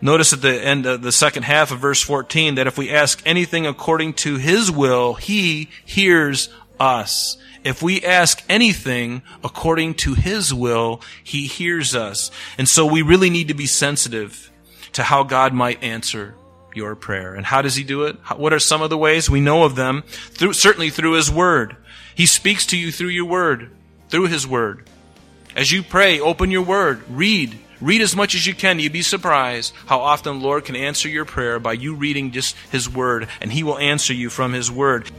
Notice at the end of the second half of verse 14 that if we ask anything according to His will, He hears us. If we ask anything according to His will, He hears us. And so we really need to be sensitive to how God might answer your prayer. And how does He do it? What are some of the ways? We know of them. Through, certainly through His Word. He speaks to you through your Word, through His Word. As you pray, open your Word, read, Read as much as you can. You'd be surprised how often the Lord can answer your prayer by you reading just His Word, and He will answer you from His Word.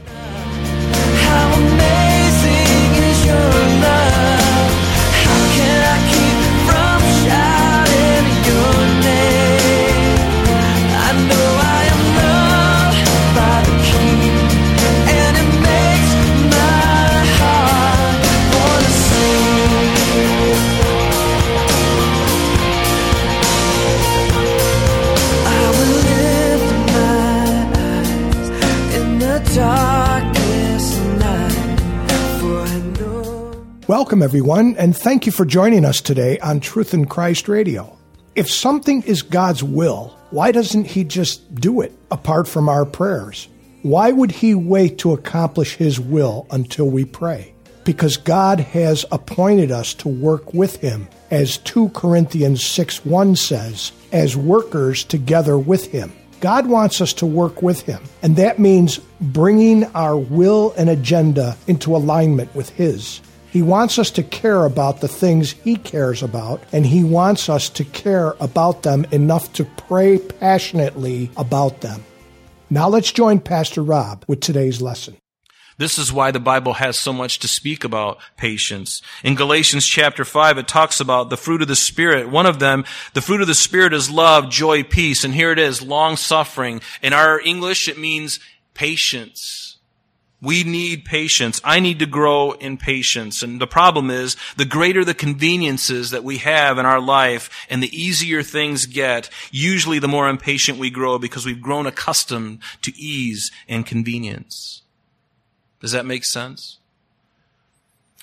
Welcome, everyone, and thank you for joining us today on Truth in Christ Radio. If something is God's will, why doesn't He just do it apart from our prayers? Why would He wait to accomplish His will until we pray? Because God has appointed us to work with Him, as 2 Corinthians 6 1 says, as workers together with Him. God wants us to work with Him, and that means bringing our will and agenda into alignment with His. He wants us to care about the things He cares about, and He wants us to care about them enough to pray passionately about them. Now let's join Pastor Rob with today's lesson. This is why the Bible has so much to speak about patience. In Galatians chapter 5, it talks about the fruit of the Spirit. One of them, the fruit of the Spirit is love, joy, peace. And here it is, long suffering. In our English, it means patience. We need patience. I need to grow in patience. And the problem is, the greater the conveniences that we have in our life and the easier things get, usually the more impatient we grow because we've grown accustomed to ease and convenience. Does that make sense?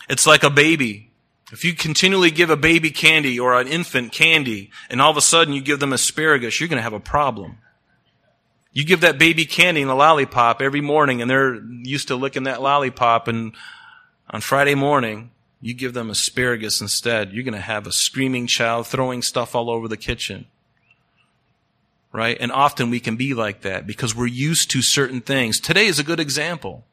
It's like a baby. If you continually give a baby candy or an infant candy and all of a sudden you give them asparagus, you're going to have a problem. You give that baby candy and a lollipop every morning and they're used to licking that lollipop and on Friday morning you give them asparagus instead, you're going to have a screaming child throwing stuff all over the kitchen. Right? And often we can be like that because we're used to certain things. Today is a good example.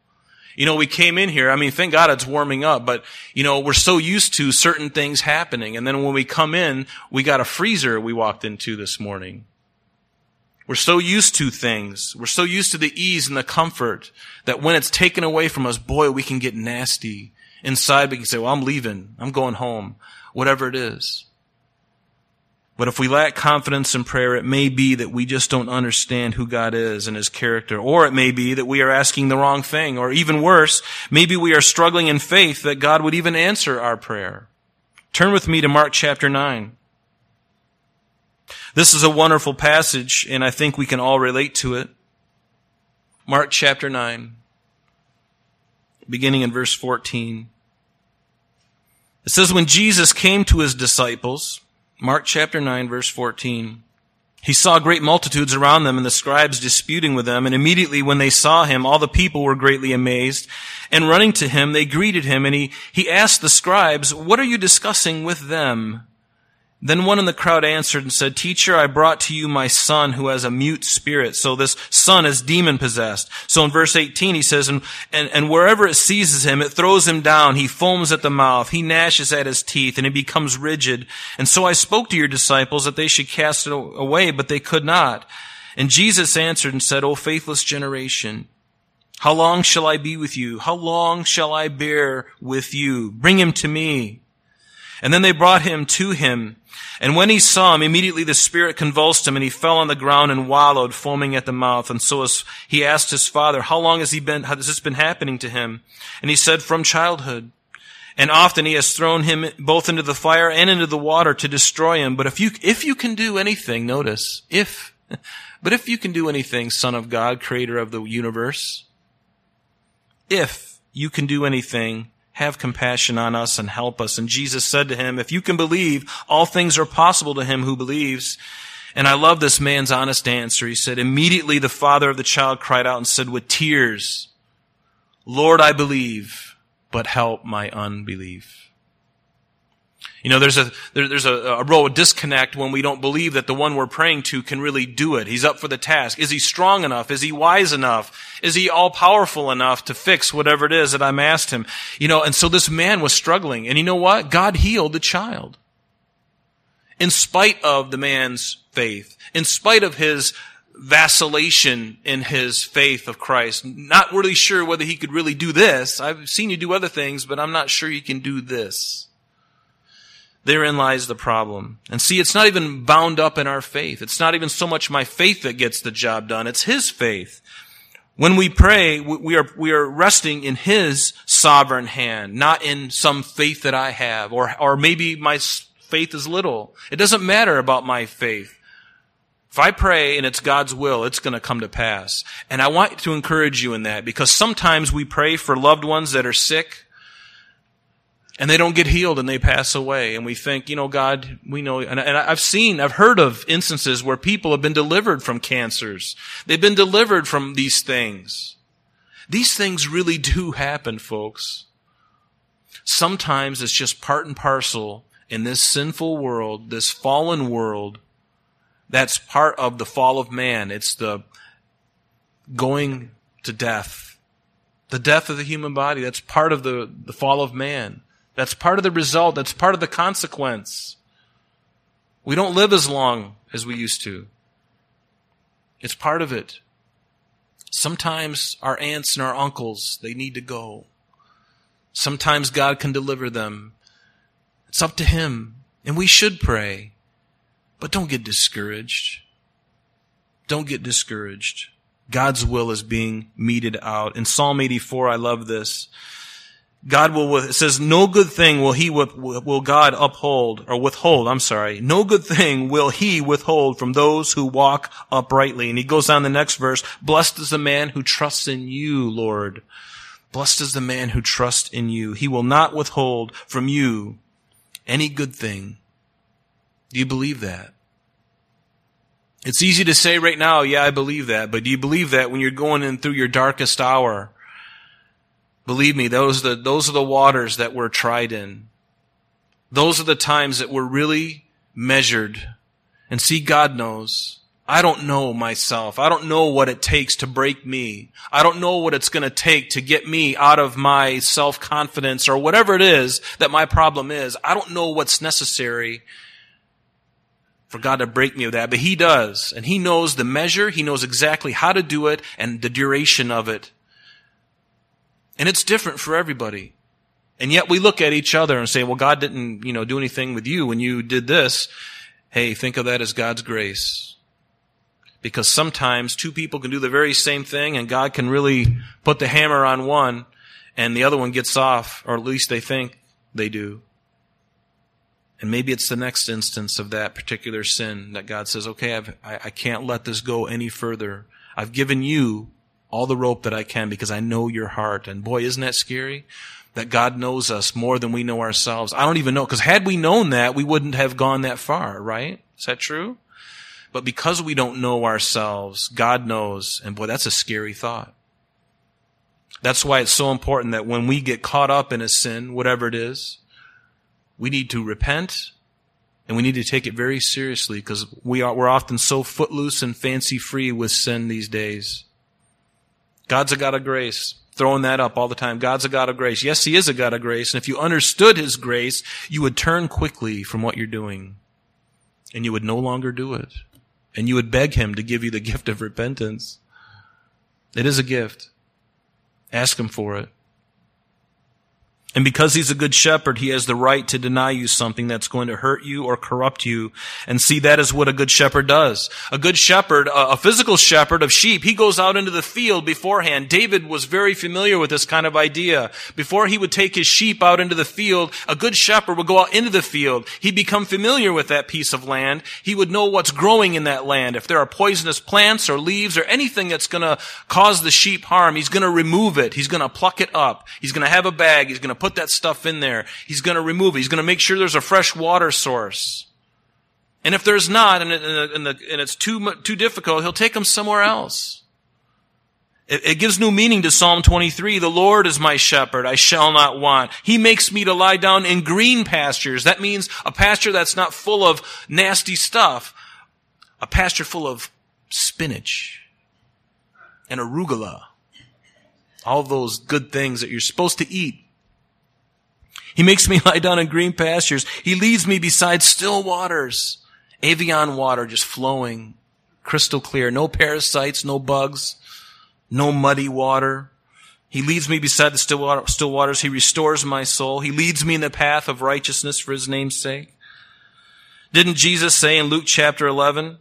You know, we came in here, I mean, thank God it's warming up, but, you know, we're so used to certain things happening. And then when we come in, we got a freezer we walked into this morning. We're so used to things. We're so used to the ease and the comfort that when it's taken away from us, boy, we can get nasty. Inside, we can say, well, I'm leaving. I'm going home. Whatever it is. But if we lack confidence in prayer, it may be that we just don't understand who God is and His character. Or it may be that we are asking the wrong thing. Or even worse, maybe we are struggling in faith that God would even answer our prayer. Turn with me to Mark chapter 9. This is a wonderful passage, and I think we can all relate to it. Mark chapter 9, beginning in verse 14. It says, When Jesus came to his disciples, Mark chapter 9 verse 14. He saw great multitudes around them and the scribes disputing with them. And immediately when they saw him, all the people were greatly amazed. And running to him, they greeted him. And he, he asked the scribes, what are you discussing with them? Then one in the crowd answered and said, Teacher, I brought to you my son who has a mute spirit. So this son is demon possessed. So in verse 18 he says, and, and, and wherever it seizes him, it throws him down. He foams at the mouth. He gnashes at his teeth and he becomes rigid. And so I spoke to your disciples that they should cast it away, but they could not. And Jesus answered and said, O faithless generation, how long shall I be with you? How long shall I bear with you? Bring him to me. And then they brought him to him. And when he saw him, immediately the spirit convulsed him and he fell on the ground and wallowed, foaming at the mouth. And so he asked his father, how long has he been, has this been happening to him? And he said, from childhood. And often he has thrown him both into the fire and into the water to destroy him. But if you, if you can do anything, notice, if, but if you can do anything, son of God, creator of the universe, if you can do anything, have compassion on us and help us. And Jesus said to him, if you can believe, all things are possible to him who believes. And I love this man's honest answer. He said, immediately the father of the child cried out and said with tears, Lord, I believe, but help my unbelief. You know, there's a there, there's a, a real disconnect when we don't believe that the one we're praying to can really do it. He's up for the task. Is he strong enough? Is he wise enough? Is he all powerful enough to fix whatever it is that I'm asked him? You know, and so this man was struggling, and you know what? God healed the child, in spite of the man's faith, in spite of his vacillation in his faith of Christ. Not really sure whether he could really do this. I've seen you do other things, but I'm not sure you can do this. Therein lies the problem. And see, it's not even bound up in our faith. It's not even so much my faith that gets the job done. It's His faith. When we pray, we are, we are resting in His sovereign hand, not in some faith that I have, or, or maybe my faith is little. It doesn't matter about my faith. If I pray and it's God's will, it's going to come to pass. And I want to encourage you in that because sometimes we pray for loved ones that are sick and they don't get healed and they pass away. And we think, you know, God, we know, and, and, I've seen, I've heard of instances where people have been delivered from cancers. They've been delivered from these things. These things really do happen, folks. Sometimes it's just part and parcel in this sinful world, this fallen world. That's part of the fall of man. It's the going to death. The death of the human body. That's part of the, the fall of man. That's part of the result. That's part of the consequence. We don't live as long as we used to. It's part of it. Sometimes our aunts and our uncles, they need to go. Sometimes God can deliver them. It's up to Him. And we should pray. But don't get discouraged. Don't get discouraged. God's will is being meted out. In Psalm 84, I love this. God will, it says, no good thing will he, will God uphold, or withhold, I'm sorry. No good thing will he withhold from those who walk uprightly. And he goes on the next verse, blessed is the man who trusts in you, Lord. Blessed is the man who trusts in you. He will not withhold from you any good thing. Do you believe that? It's easy to say right now, yeah, I believe that, but do you believe that when you're going in through your darkest hour? Believe me, those are the, those are the waters that we're tried in. Those are the times that we're really measured. And see, God knows. I don't know myself. I don't know what it takes to break me. I don't know what it's going to take to get me out of my self-confidence or whatever it is that my problem is. I don't know what's necessary for God to break me of that, but He does. And He knows the measure. He knows exactly how to do it and the duration of it. And it's different for everybody. And yet we look at each other and say, well, God didn't, you know, do anything with you when you did this. Hey, think of that as God's grace. Because sometimes two people can do the very same thing and God can really put the hammer on one and the other one gets off, or at least they think they do. And maybe it's the next instance of that particular sin that God says, okay, I've, I, I can't let this go any further. I've given you all the rope that I can because I know your heart. And boy, isn't that scary? That God knows us more than we know ourselves. I don't even know, because had we known that, we wouldn't have gone that far, right? Is that true? But because we don't know ourselves, God knows. And boy, that's a scary thought. That's why it's so important that when we get caught up in a sin, whatever it is, we need to repent and we need to take it very seriously because we are, we're often so footloose and fancy free with sin these days. God's a God of grace. Throwing that up all the time. God's a God of grace. Yes, He is a God of grace. And if you understood His grace, you would turn quickly from what you're doing. And you would no longer do it. And you would beg Him to give you the gift of repentance. It is a gift. Ask Him for it. And because he's a good shepherd, he has the right to deny you something that's going to hurt you or corrupt you. And see, that is what a good shepherd does. A good shepherd, a physical shepherd of sheep, he goes out into the field beforehand. David was very familiar with this kind of idea. Before he would take his sheep out into the field, a good shepherd would go out into the field. He'd become familiar with that piece of land. He would know what's growing in that land. If there are poisonous plants or leaves or anything that's going to cause the sheep harm, he's going to remove it. He's going to pluck it up. He's going to have a bag. He's going to put that stuff in there. He's going to remove it. He's going to make sure there's a fresh water source. And if there's not, and, and, the, and it's too, too difficult, he'll take them somewhere else. It, it gives new meaning to Psalm 23. The Lord is my shepherd. I shall not want. He makes me to lie down in green pastures. That means a pasture that's not full of nasty stuff. A pasture full of spinach and arugula. All those good things that you're supposed to eat. He makes me lie down in green pastures. He leads me beside still waters. Evian water just flowing, crystal clear. No parasites, no bugs, no muddy water. He leads me beside the still, water, still waters. He restores my soul. He leads me in the path of righteousness for his name's sake. Didn't Jesus say in Luke chapter 11,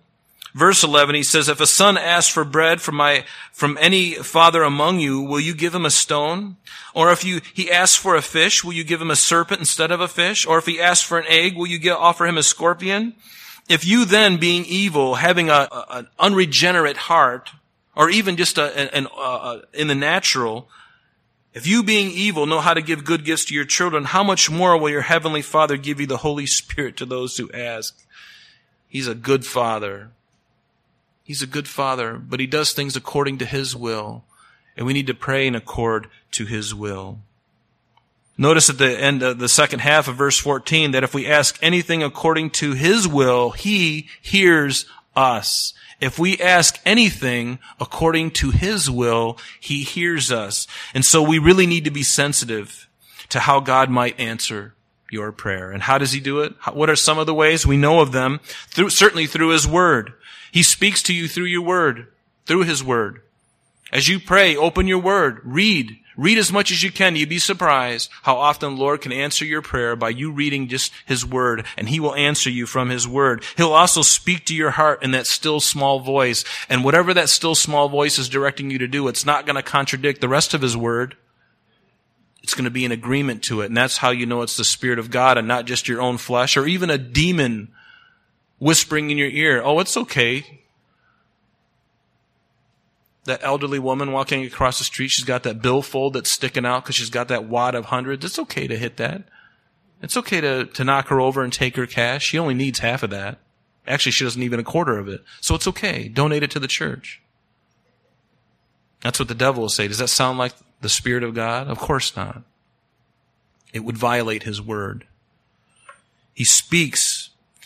verse 11, he says, if a son asks for bread from my, from any father among you, will you give him a stone? Or if you, he asks for a fish, will you give him a serpent instead of a fish? Or if he asks for an egg, will you get, offer him a scorpion? If you then, being evil, having a, a an unregenerate heart, or even just a, an, uh, in the natural, if you being evil know how to give good gifts to your children, how much more will your heavenly Father give you the Holy Spirit to those who ask? He's a good Father. He's a good father, but he does things according to his will. And we need to pray in accord to his will. Notice at the end of the second half of verse 14 that if we ask anything according to his will, he hears us. If we ask anything according to his will, he hears us. And so we really need to be sensitive to how God might answer your prayer. And how does he do it? What are some of the ways? We know of them through, certainly through his word. He speaks to you through your word, through his word. As you pray, open your word, read, read as much as you can. You'd be surprised how often the Lord can answer your prayer by you reading just his word, and he will answer you from his word. He'll also speak to your heart in that still small voice, and whatever that still small voice is directing you to do, it's not going to contradict the rest of his word. It's going to be in agreement to it, and that's how you know it's the Spirit of God and not just your own flesh or even a demon whispering in your ear, oh, it's okay. That elderly woman walking across the street, she's got that billfold that's sticking out because she's got that wad of hundreds. It's okay to hit that. It's okay to, to knock her over and take her cash. She only needs half of that. Actually, she doesn't even a quarter of it. So it's okay. Donate it to the church. That's what the devil will say. Does that sound like the Spirit of God? Of course not. It would violate His word. He speaks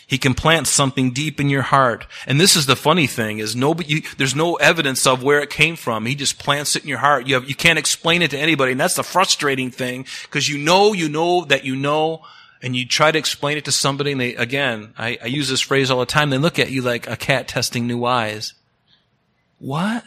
he can plant something deep in your heart. And this is the funny thing is nobody, there's no evidence of where it came from. He just plants it in your heart. You have, you can't explain it to anybody. And that's the frustrating thing because you know, you know that you know and you try to explain it to somebody and they, again, I, I use this phrase all the time. They look at you like a cat testing new eyes. What?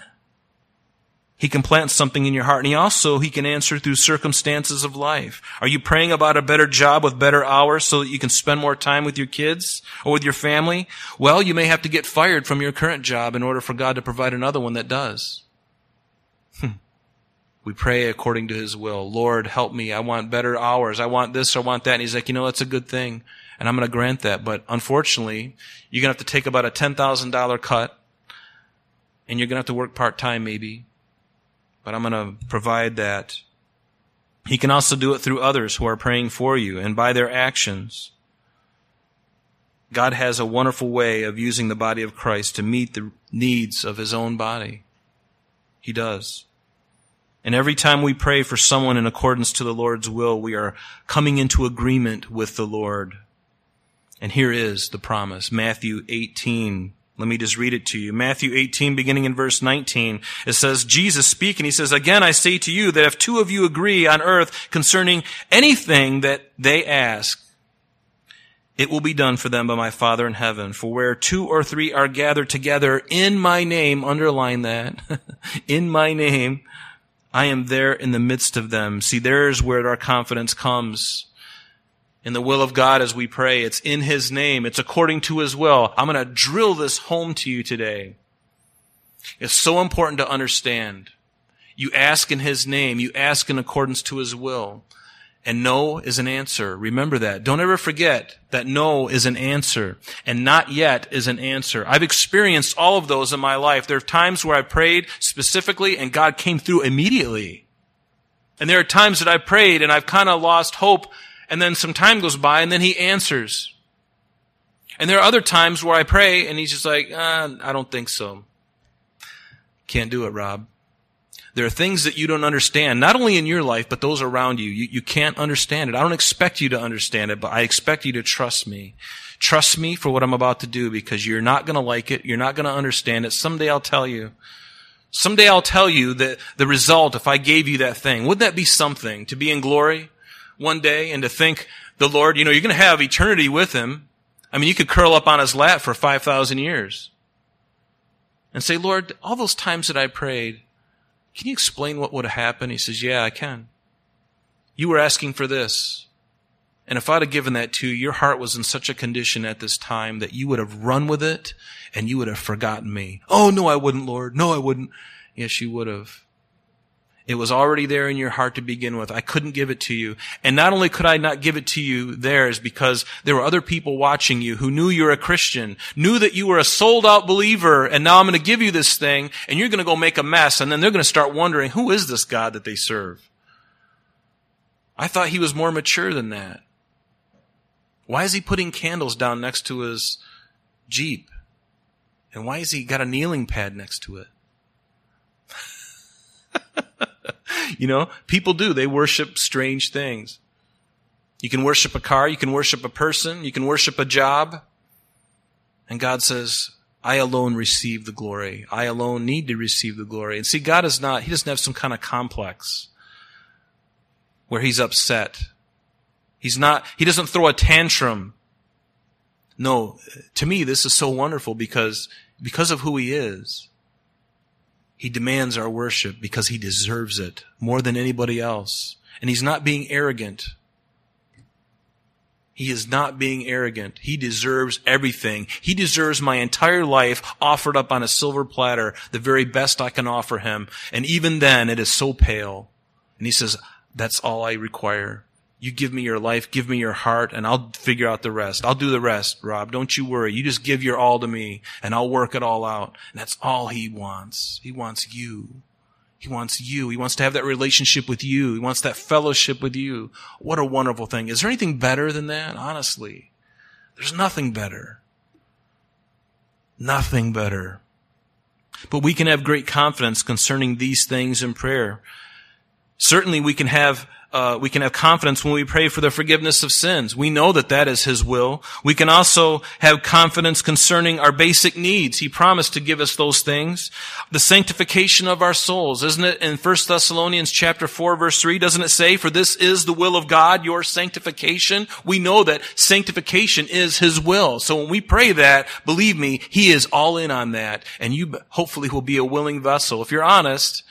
He can plant something in your heart and he also, he can answer through circumstances of life. Are you praying about a better job with better hours so that you can spend more time with your kids or with your family? Well, you may have to get fired from your current job in order for God to provide another one that does. Hmm. We pray according to his will. Lord, help me. I want better hours. I want this. I want that. And he's like, you know, that's a good thing. And I'm going to grant that. But unfortunately, you're going to have to take about a $10,000 cut and you're going to have to work part time maybe but I'm going to provide that. He can also do it through others who are praying for you and by their actions. God has a wonderful way of using the body of Christ to meet the needs of his own body. He does. And every time we pray for someone in accordance to the Lord's will, we are coming into agreement with the Lord. And here is the promise. Matthew 18, let me just read it to you. Matthew 18, beginning in verse 19, it says, Jesus speaking, he says, Again I say to you that if two of you agree on earth concerning anything that they ask, it will be done for them by my Father in heaven. For where two or three are gathered together in my name, underline that, in my name, I am there in the midst of them. See, there's where our confidence comes. In the will of God as we pray. It's in His name. It's according to His will. I'm going to drill this home to you today. It's so important to understand. You ask in His name. You ask in accordance to His will. And no is an answer. Remember that. Don't ever forget that no is an answer and not yet is an answer. I've experienced all of those in my life. There are times where I prayed specifically and God came through immediately. And there are times that I prayed and I've kind of lost hope and then some time goes by and then he answers. And there are other times where I pray and he's just like, uh, I don't think so. Can't do it, Rob. There are things that you don't understand, not only in your life, but those around you. you. You can't understand it. I don't expect you to understand it, but I expect you to trust me. Trust me for what I'm about to do because you're not going to like it. You're not going to understand it. Someday I'll tell you. Someday I'll tell you that the result if I gave you that thing. Wouldn't that be something to be in glory one day and to think the Lord, you know, you're going to have eternity with him. I mean, you could curl up on his lap for 5,000 years and say, Lord, all those times that I prayed, can you explain what would have happened? He says, Yeah, I can. You were asking for this. And if I'd have given that to you, your heart was in such a condition at this time that you would have run with it and you would have forgotten me. Oh, no, I wouldn't, Lord. No, I wouldn't. Yes, you would have. It was already there in your heart to begin with. I couldn't give it to you. And not only could I not give it to you there is because there were other people watching you who knew you're a Christian, knew that you were a sold out believer, and now I'm going to give you this thing, and you're going to go make a mess, and then they're going to start wondering, who is this God that they serve? I thought he was more mature than that. Why is he putting candles down next to his Jeep? And why has he got a kneeling pad next to it? you know, people do. They worship strange things. You can worship a car, you can worship a person, you can worship a job. And God says, I alone receive the glory. I alone need to receive the glory. And see, God is not, He doesn't have some kind of complex where He's upset. He's not, He doesn't throw a tantrum. No, to me, this is so wonderful because, because of who He is. He demands our worship because he deserves it more than anybody else. And he's not being arrogant. He is not being arrogant. He deserves everything. He deserves my entire life offered up on a silver platter, the very best I can offer him. And even then, it is so pale. And he says, that's all I require. You give me your life, give me your heart, and I'll figure out the rest. I'll do the rest, Rob. Don't you worry. You just give your all to me, and I'll work it all out. And that's all he wants. He wants you. He wants you. He wants to have that relationship with you. He wants that fellowship with you. What a wonderful thing. Is there anything better than that? Honestly, there's nothing better. Nothing better. But we can have great confidence concerning these things in prayer. Certainly we can have uh, we can have confidence when we pray for the forgiveness of sins. We know that that is His will. We can also have confidence concerning our basic needs. He promised to give us those things. The sanctification of our souls. Isn't it in 1 Thessalonians chapter 4 verse 3? Doesn't it say, for this is the will of God, your sanctification? We know that sanctification is His will. So when we pray that, believe me, He is all in on that. And you hopefully will be a willing vessel. If you're honest,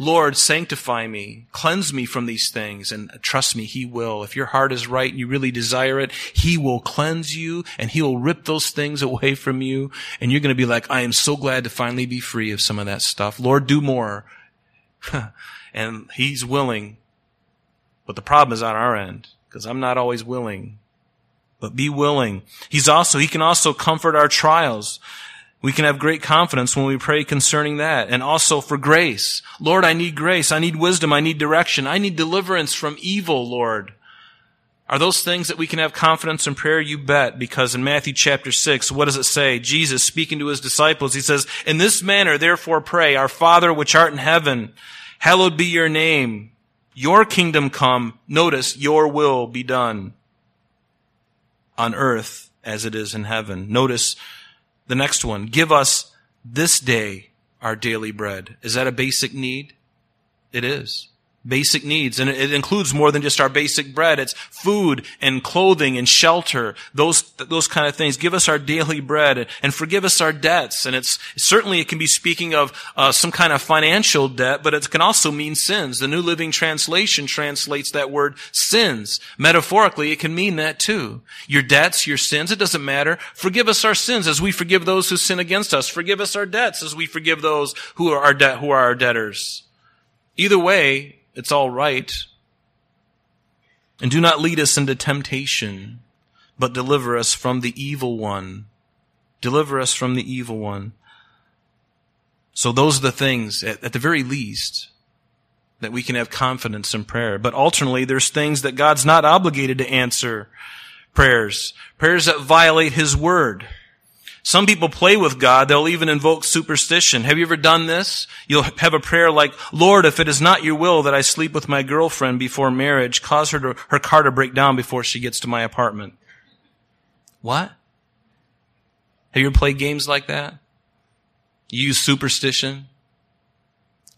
Lord, sanctify me, cleanse me from these things, and trust me, He will. If your heart is right and you really desire it, He will cleanse you and He will rip those things away from you. And you're going to be like, I am so glad to finally be free of some of that stuff. Lord, do more. and He's willing. But the problem is on our end, because I'm not always willing. But be willing. He's also, He can also comfort our trials. We can have great confidence when we pray concerning that. And also for grace. Lord, I need grace. I need wisdom. I need direction. I need deliverance from evil, Lord. Are those things that we can have confidence in prayer? You bet. Because in Matthew chapter 6, what does it say? Jesus speaking to his disciples, he says, In this manner therefore pray, Our Father which art in heaven, hallowed be your name. Your kingdom come. Notice, your will be done on earth as it is in heaven. Notice, the next one, give us this day our daily bread. Is that a basic need? It is. Basic needs. And it includes more than just our basic bread. It's food and clothing and shelter. Those, those kind of things. Give us our daily bread and forgive us our debts. And it's, certainly it can be speaking of uh, some kind of financial debt, but it can also mean sins. The New Living Translation translates that word sins. Metaphorically, it can mean that too. Your debts, your sins, it doesn't matter. Forgive us our sins as we forgive those who sin against us. Forgive us our debts as we forgive those who are our, de- who are our debtors. Either way, it's all right. And do not lead us into temptation, but deliver us from the evil one. Deliver us from the evil one. So those are the things, at, at the very least, that we can have confidence in prayer. But alternately, there's things that God's not obligated to answer prayers. Prayers that violate His word. Some people play with God. They'll even invoke superstition. Have you ever done this? You'll have a prayer like, Lord, if it is not your will that I sleep with my girlfriend before marriage, cause her to, her car to break down before she gets to my apartment. What? Have you ever played games like that? You use superstition?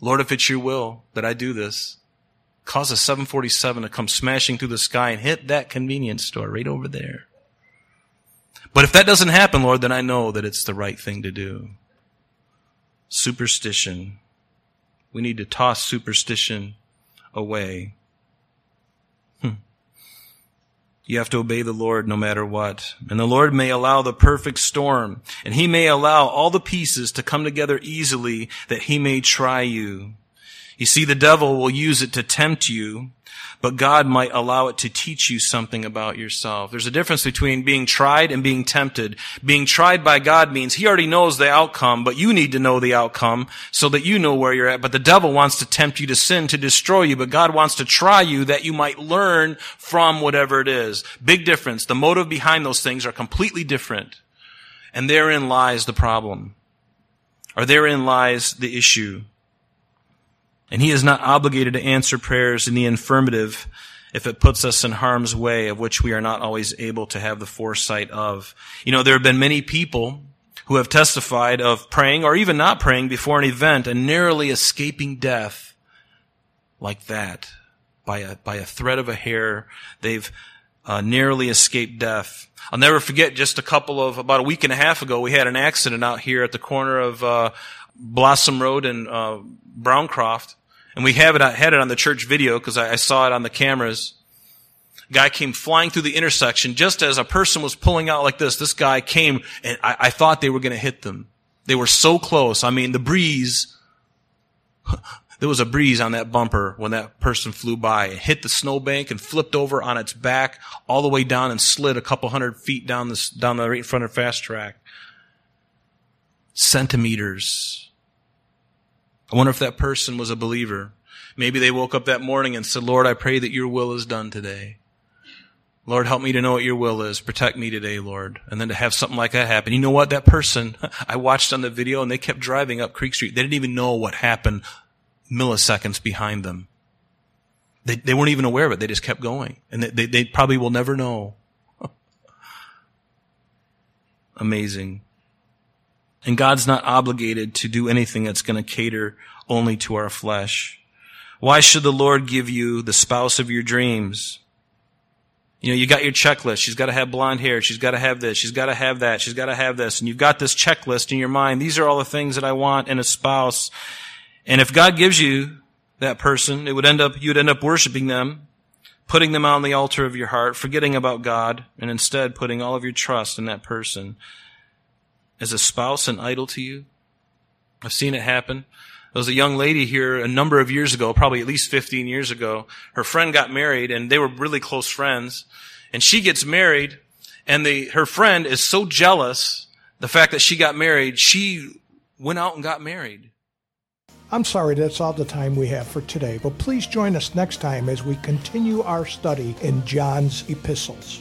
Lord, if it's your will that I do this, cause a 747 to come smashing through the sky and hit that convenience store right over there. But if that doesn't happen, Lord, then I know that it's the right thing to do. Superstition. We need to toss superstition away. Hmm. You have to obey the Lord no matter what. And the Lord may allow the perfect storm, and He may allow all the pieces to come together easily that He may try you. You see, the devil will use it to tempt you, but God might allow it to teach you something about yourself. There's a difference between being tried and being tempted. Being tried by God means He already knows the outcome, but you need to know the outcome so that you know where you're at. But the devil wants to tempt you to sin, to destroy you, but God wants to try you that you might learn from whatever it is. Big difference. The motive behind those things are completely different. And therein lies the problem. Or therein lies the issue. And he is not obligated to answer prayers in the affirmative if it puts us in harm's way, of which we are not always able to have the foresight of. You know, there have been many people who have testified of praying or even not praying before an event and narrowly escaping death like that by a, by a thread of a hair. They've uh, narrowly escaped death. I'll never forget just a couple of, about a week and a half ago, we had an accident out here at the corner of uh, Blossom Road and uh, Browncroft and we have it, had it on the church video because I, I saw it on the cameras. Guy came flying through the intersection just as a person was pulling out like this. This guy came and I, I thought they were going to hit them. They were so close. I mean, the breeze, there was a breeze on that bumper when that person flew by and hit the snowbank and flipped over on its back all the way down and slid a couple hundred feet down this, down the right in front of fast track. Centimeters I wonder if that person was a believer. Maybe they woke up that morning and said, Lord, I pray that your will is done today. Lord, help me to know what your will is. Protect me today, Lord. And then to have something like that happen. You know what? That person, I watched on the video and they kept driving up Creek Street. They didn't even know what happened milliseconds behind them. They, they weren't even aware of it. They just kept going. And they, they, they probably will never know. Amazing. And God's not obligated to do anything that's going to cater only to our flesh. Why should the Lord give you the spouse of your dreams? You know, you got your checklist. She's got to have blonde hair. She's got to have this. She's got to have that. She's got to have this. And you've got this checklist in your mind. These are all the things that I want in a spouse. And if God gives you that person, it would end up, you'd end up worshiping them, putting them on the altar of your heart, forgetting about God, and instead putting all of your trust in that person. Is a spouse an idol to you? I've seen it happen. There was a young lady here a number of years ago, probably at least 15 years ago. Her friend got married and they were really close friends. And she gets married and the, her friend is so jealous the fact that she got married, she went out and got married. I'm sorry that's all the time we have for today, but please join us next time as we continue our study in John's epistles.